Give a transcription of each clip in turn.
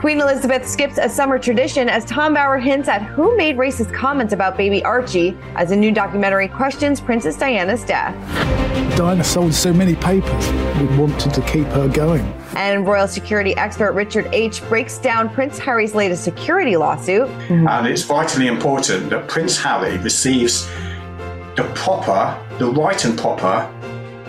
Queen Elizabeth skips a summer tradition as Tom Bower hints at who made racist comments about baby Archie as a new documentary questions Princess Diana's death. Diana sold so many papers. We wanted to keep her going. And royal security expert Richard H. breaks down Prince Harry's latest security lawsuit. And it's vitally important that Prince Harry receives the proper, the right and proper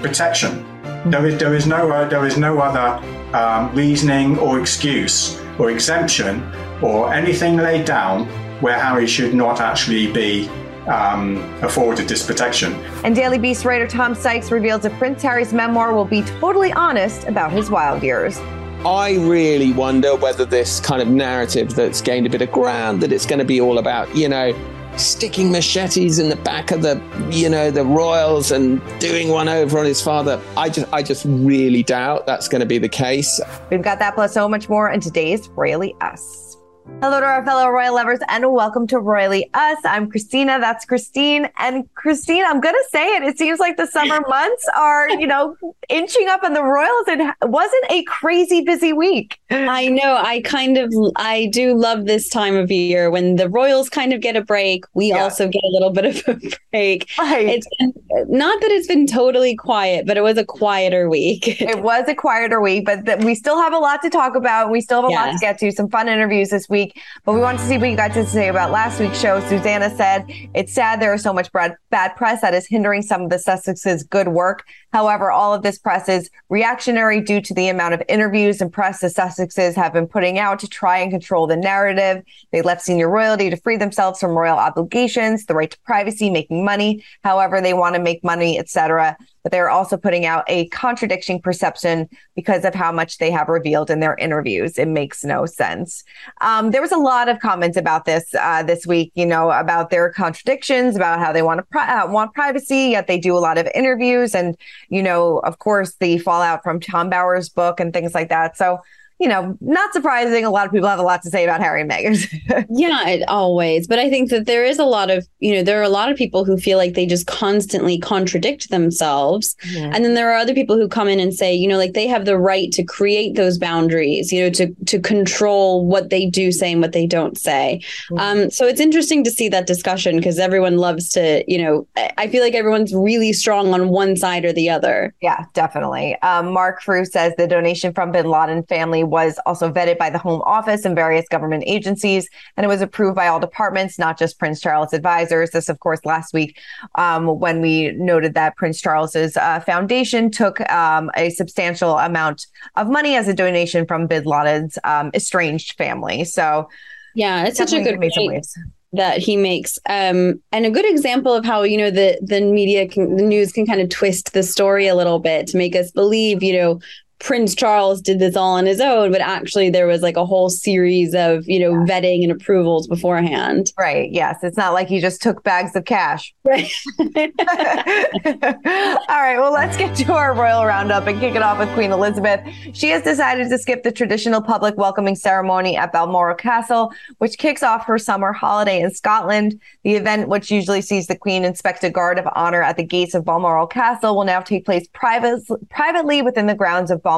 protection. There is, there is no, uh, there is no other um, reasoning or excuse or exemption or anything laid down where Harry should not actually be um, afforded this protection. And Daily Beast writer Tom Sykes reveals that Prince Harry's memoir will be totally honest about his wild years. I really wonder whether this kind of narrative that's gained a bit of ground, that it's going to be all about, you know, sticking machetes in the back of the, you know, the royals and doing one over on his father. I just, I just really doubt that's going to be the case. We've got that plus so much more in today's Royally Us. Hello to our fellow royal lovers and welcome to Royally Us. I'm Christina. That's Christine. And Christine, I'm going to say it. It seems like the summer months are, you know, inching up in the royals. It wasn't a crazy busy week. I know. I kind of, I do love this time of year when the royals kind of get a break. We yeah. also get a little bit of a break. Right. It's been, not that it's been totally quiet, but it was a quieter week. it was a quieter week, but th- we still have a lot to talk about. We still have a lot to get to. Some fun interviews this week. But we wanted to see what you got to say about last week's show. Susanna said, It's sad there is so much bad press that is hindering some of the Sussex's good work. However, all of this press is reactionary due to the amount of interviews and press the Sussexes have been putting out to try and control the narrative. They left senior royalty to free themselves from royal obligations, the right to privacy, making money, however they want to make money, etc but they're also putting out a contradiction perception because of how much they have revealed in their interviews. It makes no sense. Um, there was a lot of comments about this uh, this week, you know, about their contradictions, about how they want to pri- uh, want privacy, yet they do a lot of interviews, and you know, of course, the fallout from Tom Bower's book and things like that. So you know, not surprising. A lot of people have a lot to say about Harry and Meghan. yeah, it, always. But I think that there is a lot of, you know, there are a lot of people who feel like they just constantly contradict themselves. Yeah. And then there are other people who come in and say, you know, like they have the right to create those boundaries, you know, to to control what they do say and what they don't say. Mm-hmm. Um, so it's interesting to see that discussion because everyone loves to, you know, I feel like everyone's really strong on one side or the other. Yeah, definitely. Um, Mark Frew says the donation from Bin Laden family was also vetted by the Home Office and various government agencies, and it was approved by all departments, not just Prince Charles advisors. This, of course, last week um, when we noted that Prince Charles's uh, foundation took um, a substantial amount of money as a donation from Bin Laden's um, estranged family. So, yeah, it's such a good point that he makes um, and a good example of how you know the the media can the news can kind of twist the story a little bit to make us believe you know Prince Charles did this all on his own, but actually there was like a whole series of, you know, yeah. vetting and approvals beforehand. Right. Yes. It's not like he just took bags of cash. Right. all right. Well, let's get to our royal roundup and kick it off with Queen Elizabeth. She has decided to skip the traditional public welcoming ceremony at Balmoral Castle, which kicks off her summer holiday in Scotland. The event, which usually sees the Queen inspect a guard of honor at the gates of Balmoral Castle, will now take place private, privately within the grounds of Balmoral.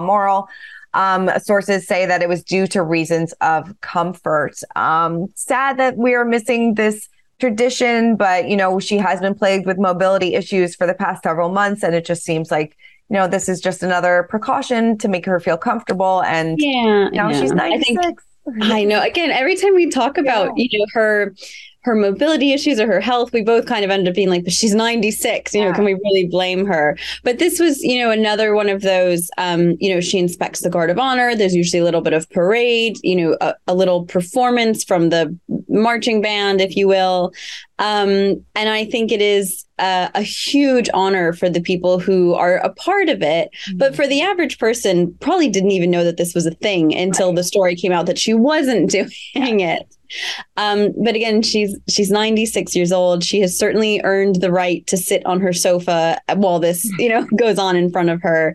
Um, sources say that it was due to reasons of comfort. Um, sad that we are missing this tradition, but you know, she has been plagued with mobility issues for the past several months, and it just seems like you know this is just another precaution to make her feel comfortable. And yeah, now she's ninety six. I know. Again, every time we talk about yeah. you know her her mobility issues or her health, we both kind of ended up being like, but she's 96, you know, can we really blame her? But this was, you know, another one of those, um, you know, she inspects the guard of honor. There's usually a little bit of parade, you know, a, a little performance from the marching band, if you will. Um, and I think it is uh, a huge honor for the people who are a part of it. Mm-hmm. But for the average person, probably didn't even know that this was a thing until right. the story came out that she wasn't doing it. Um, but again, she's she's 96 years old. She has certainly earned the right to sit on her sofa while this, you know, goes on in front of her.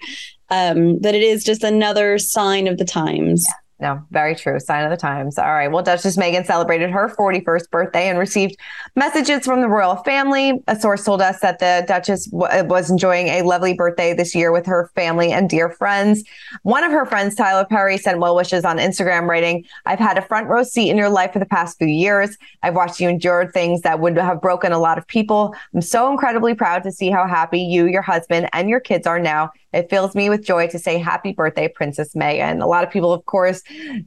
Um, but it is just another sign of the times. Yeah. No, very true. Sign of the times. All right. Well, Duchess Meghan celebrated her 41st birthday and received messages from the royal family. A source told us that the Duchess w- uh, was enjoying a lovely birthday this year with her family and dear friends. One of her friends, Tyler Perry, sent well wishes on Instagram, writing, I've had a front row seat in your life for the past few years. I've watched you endure things that would have broken a lot of people. I'm so incredibly proud to see how happy you, your husband, and your kids are now it fills me with joy to say happy birthday, Princess Meghan. A lot of people, of course,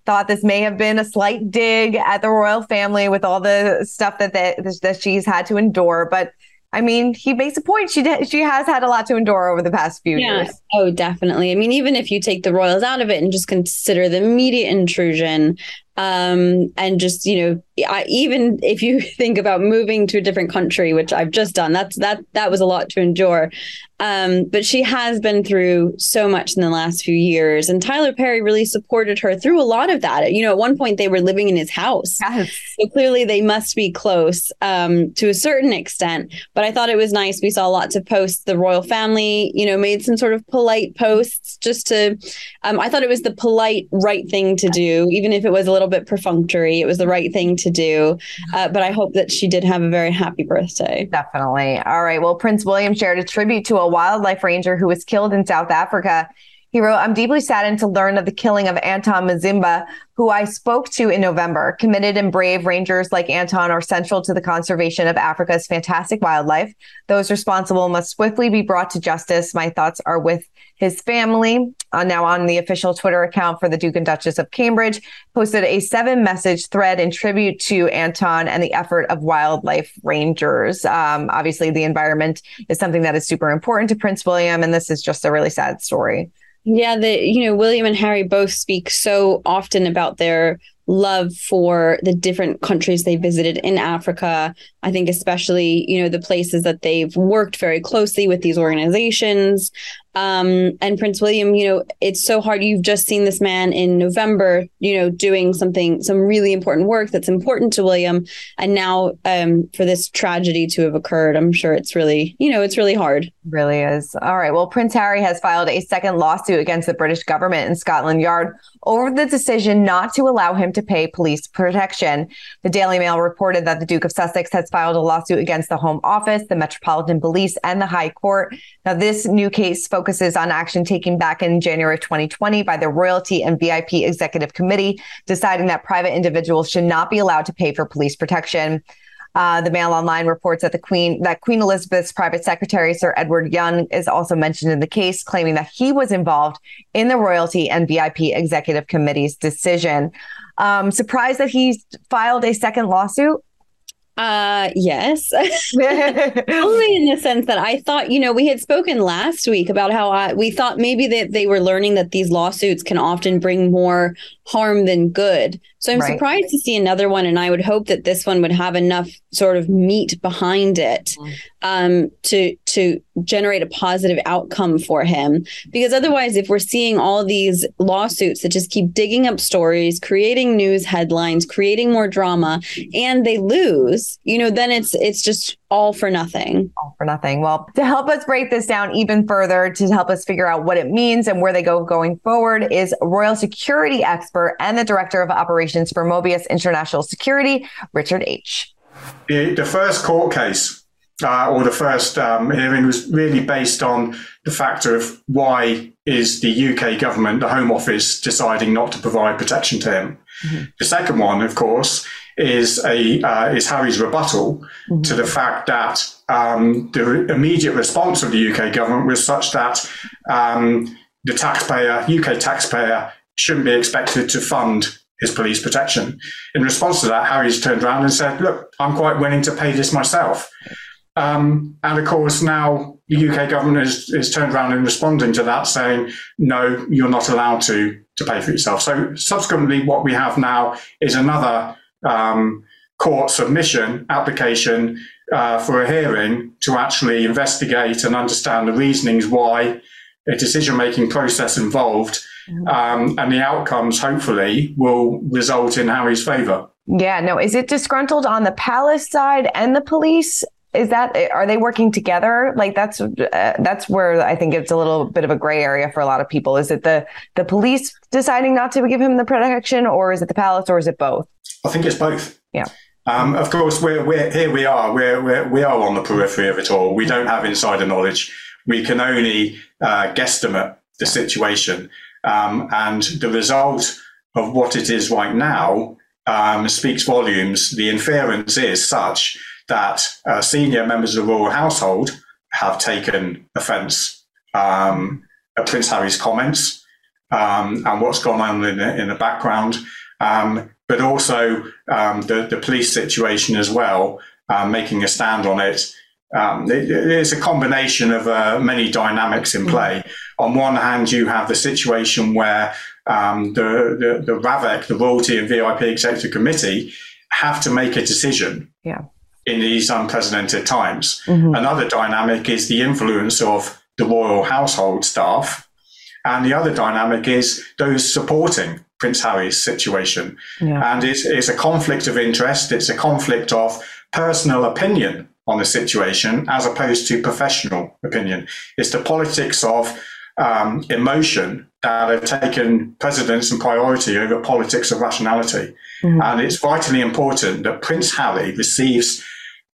thought this may have been a slight dig at the royal family with all the stuff that they, that she's had to endure, but I mean, he makes a point. She she has had a lot to endure over the past few yeah. years. Oh, definitely. I mean, even if you take the royals out of it and just consider the media intrusion, um, and just you know I, even if you think about moving to a different country which i've just done that's that that was a lot to endure um, but she has been through so much in the last few years and tyler perry really supported her through a lot of that you know at one point they were living in his house yes. so clearly they must be close um, to a certain extent but i thought it was nice we saw lots of posts the royal family you know made some sort of polite posts just to um, i thought it was the polite right thing to do even if it was a little bit perfunctory. It was the right thing to do. Uh, but I hope that she did have a very happy birthday. Definitely. All right. Well, Prince William shared a tribute to a wildlife ranger who was killed in South Africa. He wrote, I'm deeply saddened to learn of the killing of Anton Mazimba, who I spoke to in November. Committed and brave rangers like Anton are central to the conservation of Africa's fantastic wildlife. Those responsible must swiftly be brought to justice. My thoughts are with his family, uh, now on the official Twitter account for the Duke and Duchess of Cambridge, posted a seven message thread in tribute to Anton and the effort of wildlife rangers. Um, obviously, the environment is something that is super important to Prince William, and this is just a really sad story. Yeah, the you know William and Harry both speak so often about their love for the different countries they visited in Africa. I think especially, you know, the places that they've worked very closely with these organizations. Um, and Prince William, you know, it's so hard. You've just seen this man in November, you know, doing something, some really important work that's important to William. And now um, for this tragedy to have occurred, I'm sure it's really, you know, it's really hard. really is. All right. Well, Prince Harry has filed a second lawsuit against the British government in Scotland Yard over the decision not to allow him to pay police protection. The Daily Mail reported that the Duke of Sussex has filed a lawsuit against the Home Office, the Metropolitan Police, and the High Court. Now, this new case focuses on action taken back in January 2020 by the Royalty and VIP Executive Committee, deciding that private individuals should not be allowed to pay for police protection. Uh, the Mail Online reports that the Queen that Queen Elizabeth's private secretary Sir Edward Young is also mentioned in the case, claiming that he was involved in the Royalty and VIP Executive Committee's decision. Um, surprised that he filed a second lawsuit. Uh, yes. Only in the sense that I thought, you know, we had spoken last week about how I, we thought maybe that they were learning that these lawsuits can often bring more harm than good. So I'm right. surprised to see another one, and I would hope that this one would have enough sort of meat behind it mm. um, to to generate a positive outcome for him. Because otherwise, if we're seeing all these lawsuits that just keep digging up stories, creating news headlines, creating more drama, and they lose, you know, then it's it's just all for nothing. All for nothing. Well, to help us break this down even further, to help us figure out what it means and where they go going forward, is royal security expert and the director of operations for Mobius International Security, Richard H. The, the first court case, uh, or the first um, hearing, was really based on the factor of why is the UK government, the Home Office, deciding not to provide protection to him. Mm-hmm. The second one, of course, is a uh, is Harry's rebuttal mm-hmm. to the fact that um, the immediate response of the UK government was such that um, the taxpayer, UK taxpayer, shouldn't be expected to fund his police protection. In response to that, Harry's turned around and said, "Look, I'm quite willing to pay this myself." Um, and of course, now the UK government is, is turned around and responding to that, saying, no, you're not allowed to, to pay for yourself. So, subsequently, what we have now is another um, court submission application uh, for a hearing to actually investigate and understand the reasonings why a decision making process involved. Mm-hmm. Um, and the outcomes, hopefully, will result in Harry's favour. Yeah, no. Is it disgruntled on the palace side and the police? Is that are they working together? Like that's uh, that's where i think it's a little bit of a gray area for a lot of people. Is it the the police deciding not to give him the protection or is it the palace or is it both? I think it's both. Yeah. Um, of course we're, we're here we are. We're, we're we are on the periphery of it all. We don't have insider knowledge. We can only uh, guesstimate the situation. Um, and the result of what it is right now um, speaks volumes. The inference is such that uh, senior members of the royal household have taken offence um, at Prince Harry's comments um, and what's gone on in the, in the background, um, but also um, the, the police situation as well, um, making a stand on it. Um, it, it's a combination of uh, many dynamics in play. On one hand, you have the situation where the, the, the RAVEC, the Royalty and VIP Executive Committee, have to make a decision. Yeah in these unprecedented times. Mm-hmm. Another dynamic is the influence of the royal household staff. And the other dynamic is those supporting Prince Harry's situation. Yeah. And it's, it's a conflict of interest, it's a conflict of personal opinion on the situation as opposed to professional opinion. It's the politics of um, emotion that have taken precedence and priority over politics of rationality. Mm-hmm. And it's vitally important that Prince Harry receives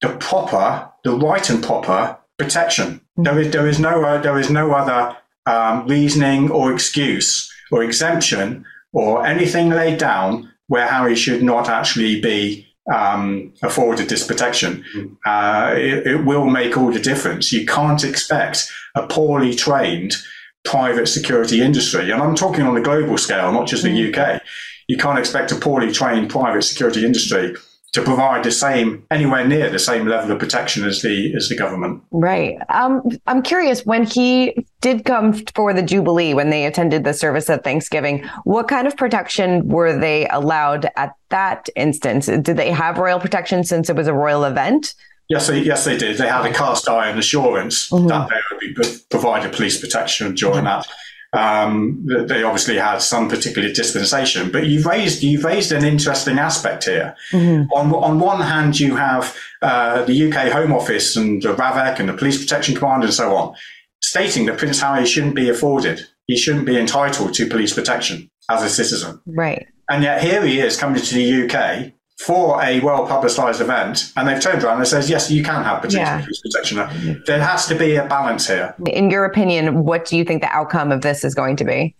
the proper, the right and proper protection. Mm-hmm. There is there is no uh, there is no other um, reasoning or excuse or exemption or anything laid down where Harry should not actually be um, afforded this protection. Mm-hmm. Uh, it, it, will make all the difference. You can't expect a poorly trained private security industry, and I'm talking on a global scale, not just the mm-hmm. UK. You can't expect a poorly trained private security industry to provide the same anywhere near the same level of protection as the as the government. Right. Um, I'm curious when he did come for the Jubilee when they attended the service at Thanksgiving. What kind of protection were they allowed at that instance? Did they have royal protection since it was a royal event? Yes, they, yes, they did. They had a cast iron assurance mm-hmm. that they would be provided police protection during that um, they obviously had some particular dispensation. But you've raised you've raised an interesting aspect here. Mm-hmm. On on one hand, you have uh, the UK Home Office and the RAVEC and the Police Protection Command and so on, stating that Prince Harry shouldn't be afforded, he shouldn't be entitled to police protection as a citizen. Right. And yet here he is coming to the UK for a well publicised event, and they've turned around and says, yes, you can have particular yeah. protection. There has to be a balance here. In your opinion, what do you think the outcome of this is going to be?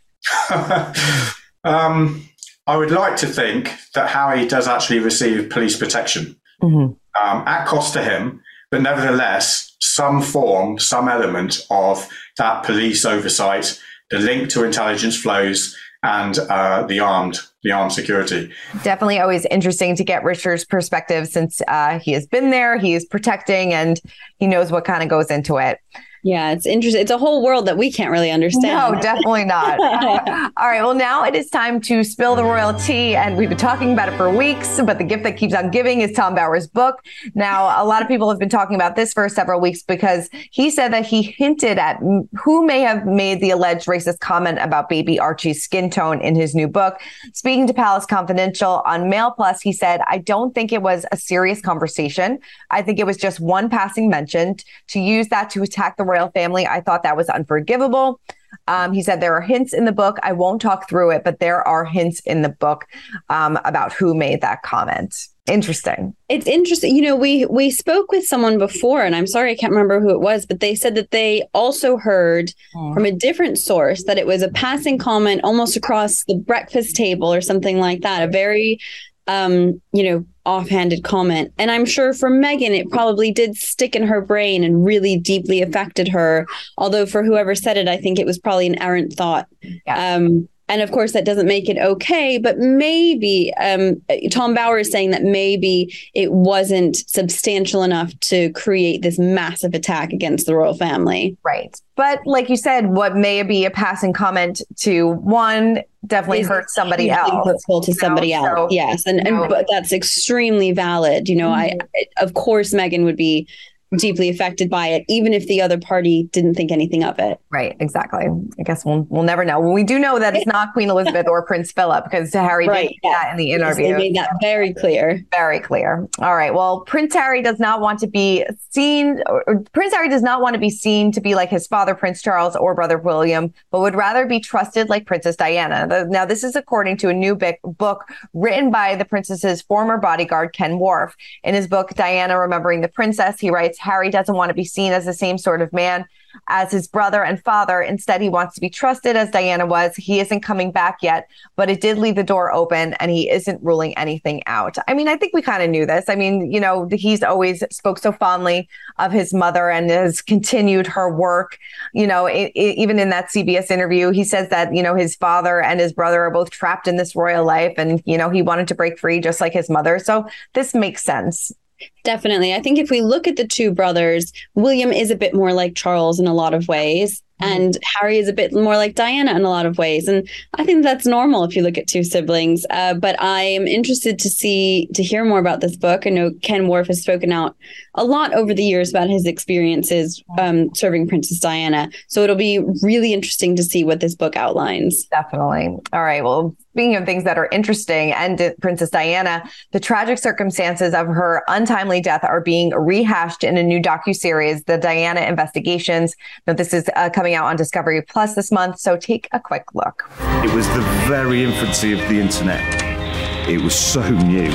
um, I would like to think that Harry does actually receive police protection mm-hmm. um, at cost to him, but nevertheless, some form, some element of that police oversight, the link to intelligence flows, and uh, the armed the armed security. Definitely always interesting to get Richard's perspective since uh, he has been there, he is protecting, and he knows what kind of goes into it. Yeah, it's interesting. It's a whole world that we can't really understand. No, definitely not. All right. Well, now it is time to spill the royal tea. And we've been talking about it for weeks, but the gift that keeps on giving is Tom Bower's book. Now, a lot of people have been talking about this for several weeks because he said that he hinted at who may have made the alleged racist comment about baby Archie's skin tone in his new book. Speaking to Palace Confidential on Mail Plus, he said, I don't think it was a serious conversation. I think it was just one passing mention to use that to attack the royal royal family. I thought that was unforgivable. Um, he said there are hints in the book. I won't talk through it, but there are hints in the book um, about who made that comment. Interesting. It's interesting. You know, we we spoke with someone before, and I'm sorry I can't remember who it was, but they said that they also heard oh. from a different source that it was a passing comment almost across the breakfast table or something like that. A very um, you know, offhanded comment. And I'm sure for Meghan, it probably did stick in her brain and really deeply affected her. Although for whoever said it, I think it was probably an errant thought. Yeah. Um, and of course, that doesn't make it okay, but maybe um, Tom Bower is saying that maybe it wasn't substantial enough to create this massive attack against the royal family. Right. But like you said, what may be a passing comment to one definitely hurt somebody else. Hurtful to somebody know? else. So, yes. And, and but that's extremely valid. You know, mm-hmm. I, of course, Meghan would be deeply affected by it, even if the other party didn't think anything of it. Right, exactly. I guess we'll we'll never know. Well, we do know that it's not Queen Elizabeth or Prince Philip because Harry right, did yeah. that in the interview. They made that very clear. Very clear. All right. Well, Prince Harry does not want to be seen. Or, Prince Harry does not want to be seen to be like his father, Prince Charles, or brother William, but would rather be trusted like Princess Diana. The, now, this is according to a new book written by the princess's former bodyguard, Ken Wharf. In his book, Diana Remembering the Princess, he writes, Harry doesn't want to be seen as the same sort of man as his brother and father. Instead, he wants to be trusted as Diana was. He isn't coming back yet, but it did leave the door open and he isn't ruling anything out. I mean, I think we kind of knew this. I mean, you know, he's always spoke so fondly of his mother and has continued her work. You know, it, it, even in that CBS interview, he says that, you know, his father and his brother are both trapped in this royal life and, you know, he wanted to break free just like his mother. So this makes sense. Definitely. I think if we look at the two brothers, William is a bit more like Charles in a lot of ways. Mm-hmm. And Harry is a bit more like Diana in a lot of ways. And I think that's normal if you look at two siblings. Uh, but I am interested to see, to hear more about this book. I know Ken Wharf has spoken out a lot over the years about his experiences um, serving Princess Diana. So it'll be really interesting to see what this book outlines. Definitely. All right. Well, speaking of things that are interesting and Princess Diana, the tragic circumstances of her untimely death are being rehashed in a new docu-series, The Diana Investigations. Now, this is uh, coming out on Discovery Plus this month, so take a quick look. It was the very infancy of the internet. It was so new.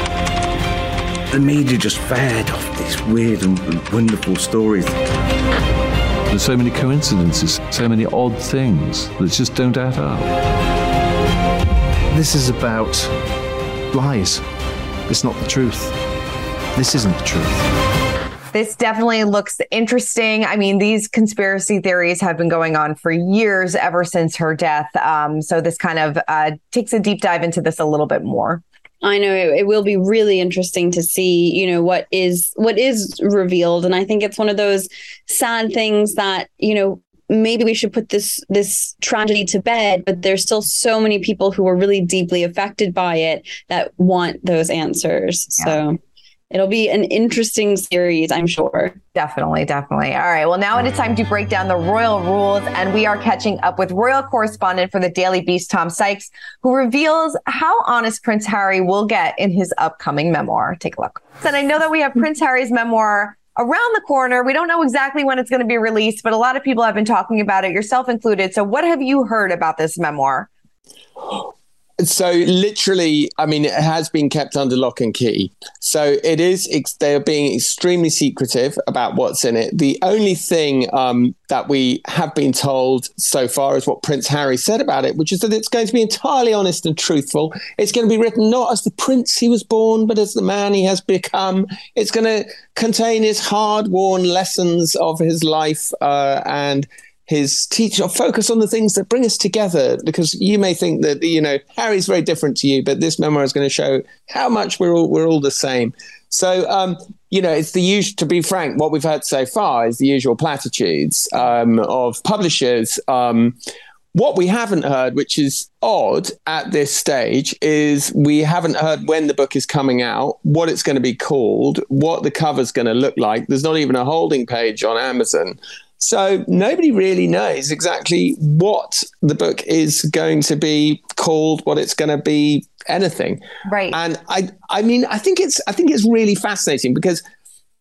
The media just fed off these weird and wonderful stories. There's so many coincidences, so many odd things that just don't add up. This is about lies. It's not the truth. This isn't the truth. This definitely looks interesting. I mean, these conspiracy theories have been going on for years, ever since her death. Um, so this kind of uh, takes a deep dive into this a little bit more. I know it, it, will be really interesting to see, you know, what is what is revealed, and I think it's one of those sad things that you know maybe we should put this this tragedy to bed but there's still so many people who are really deeply affected by it that want those answers yeah. so it'll be an interesting series i'm sure definitely definitely all right well now it is time to break down the royal rules and we are catching up with royal correspondent for the daily beast tom sykes who reveals how honest prince harry will get in his upcoming memoir take a look and i know that we have prince harry's memoir around the corner. We don't know exactly when it's going to be released, but a lot of people have been talking about it, yourself included. So, what have you heard about this memoir? So literally, I mean, it has been kept under lock and key. So it is. They are being extremely secretive about what's in it. The only thing um, that we have been told so far is what Prince Harry said about it, which is that it's going to be entirely honest and truthful. It's going to be written not as the prince he was born, but as the man he has become. It's going to contain his hard-worn lessons of his life uh, and his teacher focus on the things that bring us together because you may think that you know harry's very different to you but this memoir is going to show how much we're all we're all the same so um, you know it's the usual to be frank what we've heard so far is the usual platitudes um, of publishers um, what we haven't heard, which is odd at this stage, is we haven't heard when the book is coming out, what it's going to be called, what the cover's going to look like. There's not even a holding page on Amazon. So nobody really knows exactly what the book is going to be called, what it's going to be, anything. Right. And I, I mean, I think it's, I think it's really fascinating because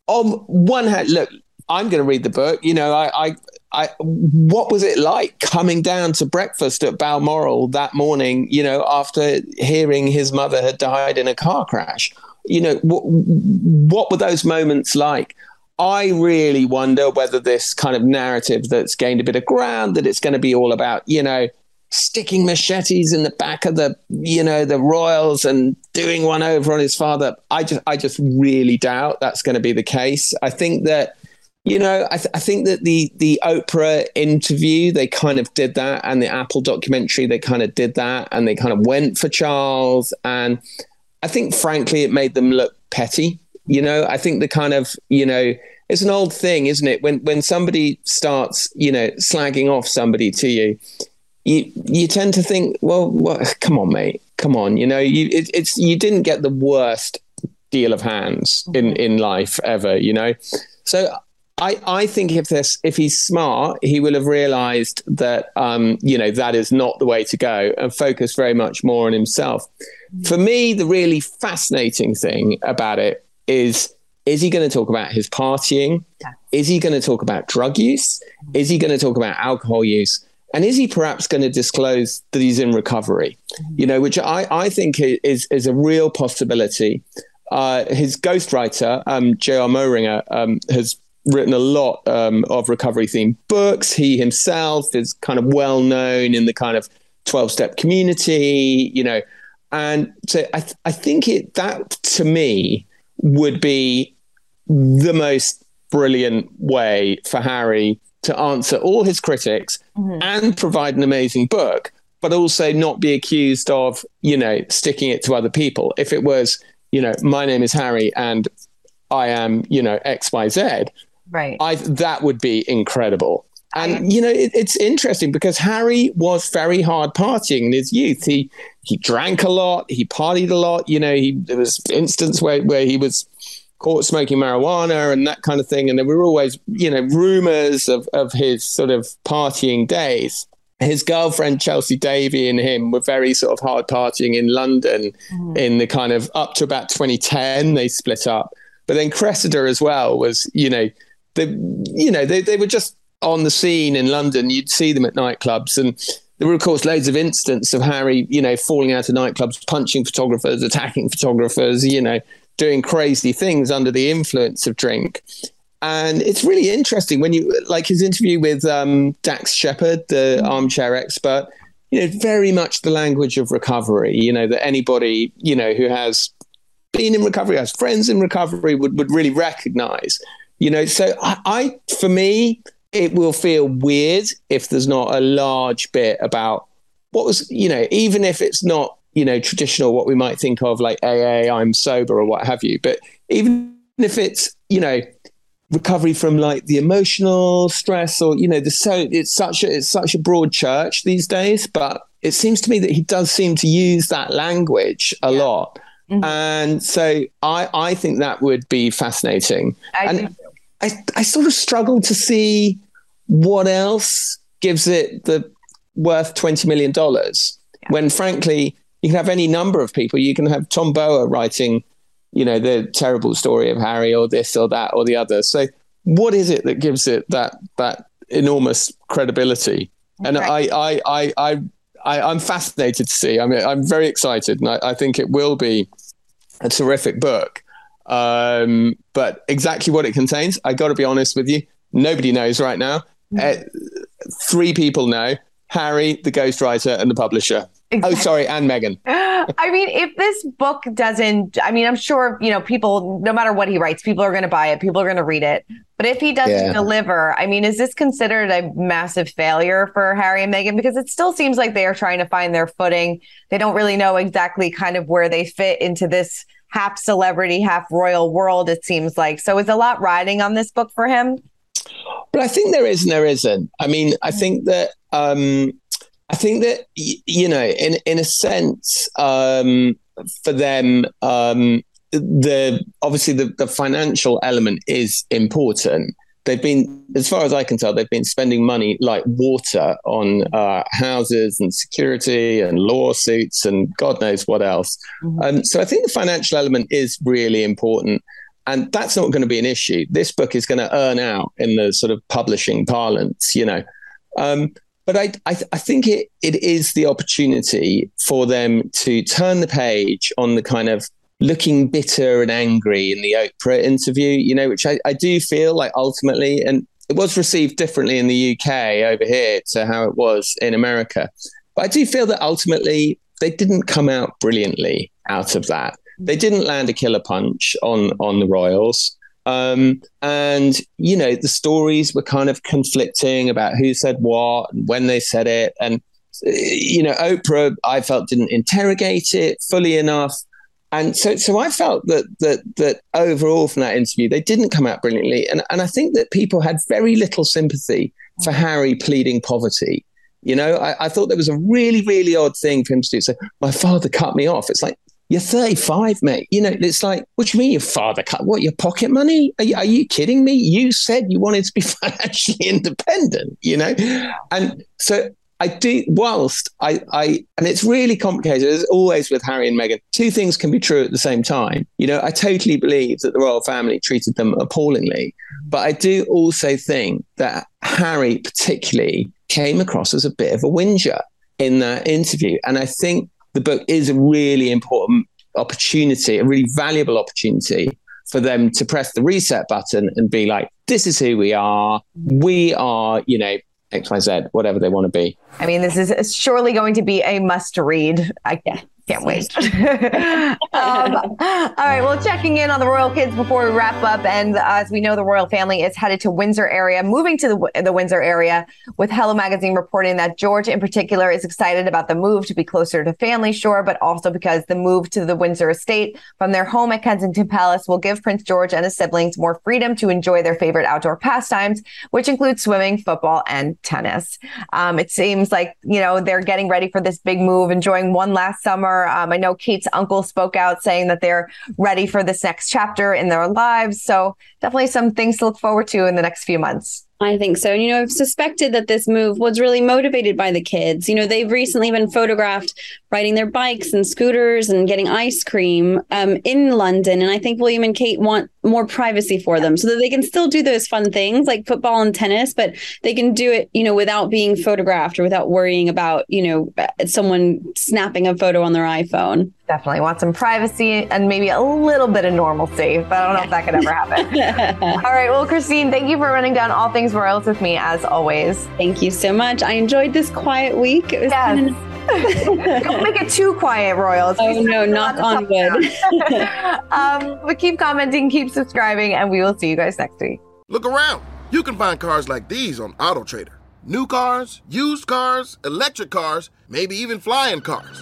on one hand, look, I'm going to read the book. You know, I, I, I, what was it like coming down to breakfast at Balmoral that morning? You know, after hearing his mother had died in a car crash. You know, what, what were those moments like? I really wonder whether this kind of narrative that's gained a bit of ground, that it's going to be all about, you know, sticking machetes in the back of the you know the royals and doing one over on his father. I just i just really doubt that's going to be the case. I think that you know I, th- I think that the the oprah interview they kind of did that and the apple documentary they kind of did that and they kind of went for charles and i think frankly it made them look petty you know i think the kind of you know it's an old thing isn't it when when somebody starts you know slagging off somebody to you you you tend to think, well, well come on, mate, come on. You know, you it, it's you didn't get the worst deal of hands in mm-hmm. in life ever. You know, so I, I think if this if he's smart, he will have realized that um, you know that is not the way to go and focus very much more on himself. Mm-hmm. For me, the really fascinating thing about it is is he going to talk about his partying? Is he going to talk about drug use? Is he going to talk about alcohol use? And is he perhaps going to disclose that he's in recovery? You know, which I, I think is, is a real possibility. Uh, his ghostwriter, um, J.R. Moehringer, um, has written a lot um, of recovery themed books. He himself is kind of well known in the kind of 12 step community, you know. And so I, th- I think it that to me would be the most brilliant way for Harry to answer all his critics mm-hmm. and provide an amazing book, but also not be accused of, you know, sticking it to other people. If it was, you know, my name is Harry and I am, you know, XYZ, right. I that would be incredible. And you know, it, it's interesting because Harry was very hard partying in his youth. He he drank a lot, he partied a lot. You know, he there was instance where where he was caught smoking marijuana and that kind of thing. And there were always, you know, rumors of, of his sort of partying days. His girlfriend, Chelsy Davy, and him were very sort of hard partying in London mm. in the kind of up to about 2010. They split up. But then Cressida as well was, you know, the, you know, they, they were just on the scene in London. You'd see them at nightclubs. And there were, of course, loads of instances of Harry, you know, falling out of nightclubs, punching photographers, attacking photographers, you know, doing crazy things under the influence of drink. And it's really interesting when you like his interview with um, Dax Shepard, the mm-hmm. armchair expert. You know, very much the language of recovery. You know that anybody you know who has been in recovery, has friends in recovery, would would really recognize. You know, so I, I for me, it will feel weird if there's not a large bit about what was you know, even if it's not you know, traditional, what we might think of like AA, I'm sober or what have you. But even if it's, you know, recovery from like the emotional stress or, you know, the so it's such a, it's such a broad church these days, but it seems to me that he does seem to use that language a yeah. lot. Mm-hmm. And so I, I think that would be fascinating. I and I, I sort of struggle to see what else gives it the worth $20 million yeah. when frankly, you can have any number of people. You can have Tom Bower writing, you know, the terrible story of Harry or this or that or the other. So what is it that gives it that that enormous credibility? And I, I, I, I, I, am fascinated to see. I mean, I'm very excited, and I, I think it will be a terrific book. Um, but exactly what it contains, I got to be honest with you, nobody knows right now. Mm-hmm. Uh, three people know: Harry, the ghostwriter, and the publisher. Exactly. Oh, sorry, and Meghan. I mean, if this book doesn't, I mean, I'm sure, you know, people, no matter what he writes, people are going to buy it, people are going to read it. But if he doesn't yeah. deliver, I mean, is this considered a massive failure for Harry and Meghan? Because it still seems like they are trying to find their footing. They don't really know exactly kind of where they fit into this half celebrity, half royal world, it seems like. So is a lot riding on this book for him? But I think there is and there isn't. I mean, I think that um, I think that you know, in in a sense, um, for them, um, the obviously the, the financial element is important. They've been, as far as I can tell, they've been spending money like water on uh, houses and security and lawsuits and God knows what else. Mm-hmm. Um, so I think the financial element is really important. And that's not going to be an issue. This book is going to earn out in the sort of publishing parlance, you know. Um, but I, I, I, think it, it is the opportunity for them to turn the page on the kind of looking bitter and angry in the Oprah interview, you know, which I, I do feel like ultimately, and it was received differently in the UK over here to how it was in America. But I do feel that ultimately they didn't come out brilliantly out of that. They didn't land a killer punch on on the Royals. Um, and you know the stories were kind of conflicting about who said what and when they said it, and you know Oprah I felt didn't interrogate it fully enough, and so so I felt that that that overall from that interview they didn't come out brilliantly, and and I think that people had very little sympathy for mm. Harry pleading poverty. You know, I, I, thought there was a really, really odd thing for him to do. So my father cut me off. It's like, you're 35, mate. You know, it's like, what do you mean your father cut? What, your pocket money? Are you, are you kidding me? You said you wanted to be financially independent, you know? And so I do, whilst I, I, and it's really complicated, as always with Harry and Meghan, two things can be true at the same time. You know, I totally believe that the royal family treated them appallingly, but I do also think that Harry, particularly, came across as a bit of a whinger in that interview. And I think the book is a really important opportunity, a really valuable opportunity for them to press the reset button and be like, this is who we are. We are, you know, XYZ, whatever they want to be. I mean, this is surely going to be a must read. I, yeah. Can't wait. um, all right. Well, checking in on the royal kids before we wrap up. And uh, as we know, the royal family is headed to Windsor area, moving to the, the Windsor area, with Hello Magazine reporting that George, in particular, is excited about the move to be closer to family, sure, but also because the move to the Windsor estate from their home at Kensington Palace will give Prince George and his siblings more freedom to enjoy their favorite outdoor pastimes, which include swimming, football, and tennis. Um, it seems like, you know, they're getting ready for this big move, enjoying one last summer um, I know Kate's uncle spoke out saying that they're ready for this next chapter in their lives. So definitely some things to look forward to in the next few months. I think so. And, you know, I've suspected that this move was really motivated by the kids. You know, they've recently been photographed riding their bikes and scooters and getting ice cream um, in London. And I think William and Kate want more privacy for them so that they can still do those fun things like football and tennis, but they can do it, you know, without being photographed or without worrying about, you know, someone snapping a photo on their iPhone. Definitely want some privacy and maybe a little bit of normalcy, but I don't know if that could ever happen. all right. Well, Christine, thank you for running down all things Royals with me as always. Thank you so much. I enjoyed this quiet week. It was yes. Don't make it too quiet, Royals. Oh no, knock on wood. um, but keep commenting, keep subscribing, and we will see you guys next week. Look around. You can find cars like these on AutoTrader. New cars, used cars, electric cars, maybe even flying cars.